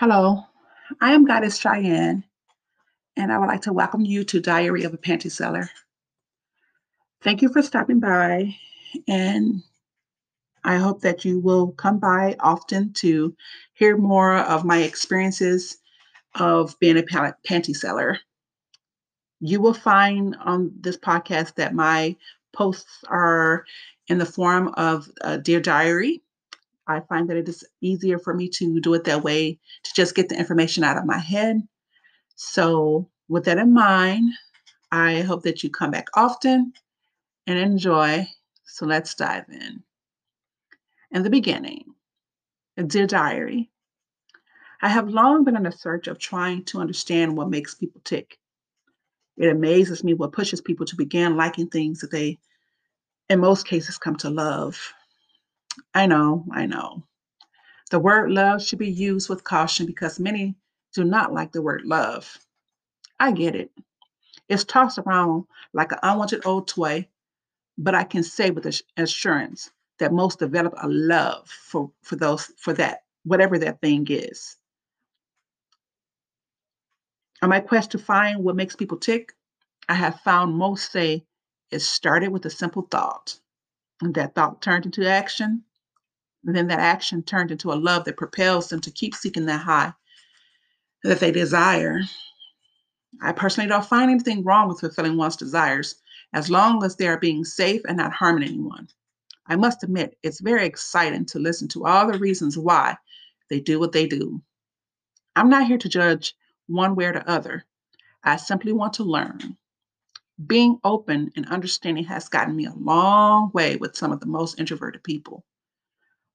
Hello, I am Goddess Cheyenne, and I would like to welcome you to Diary of a Panty Seller. Thank you for stopping by, and I hope that you will come by often to hear more of my experiences of being a panty seller. You will find on this podcast that my posts are in the form of a Dear Diary, I find that it is easier for me to do it that way to just get the information out of my head. So, with that in mind, I hope that you come back often and enjoy. So, let's dive in. In the beginning, Dear Diary, I have long been in a search of trying to understand what makes people tick. It amazes me what pushes people to begin liking things that they, in most cases, come to love. I know, I know. The word love should be used with caution because many do not like the word love. I get it. It's tossed around like an unwanted old toy, but I can say with assurance that most develop a love for, for those for that, whatever that thing is. On my quest to find what makes people tick, I have found most say it started with a simple thought. And that thought turned into action, then that action turned into a love that propels them to keep seeking that high that they desire. I personally don't find anything wrong with fulfilling one's desires as long as they are being safe and not harming anyone. I must admit, it's very exciting to listen to all the reasons why they do what they do. I'm not here to judge one way or the other. I simply want to learn. Being open and understanding has gotten me a long way with some of the most introverted people.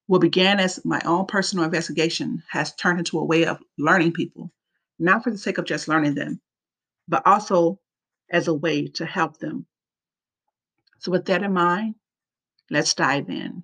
What began as my own personal investigation has turned into a way of learning people, not for the sake of just learning them, but also as a way to help them. So, with that in mind, let's dive in.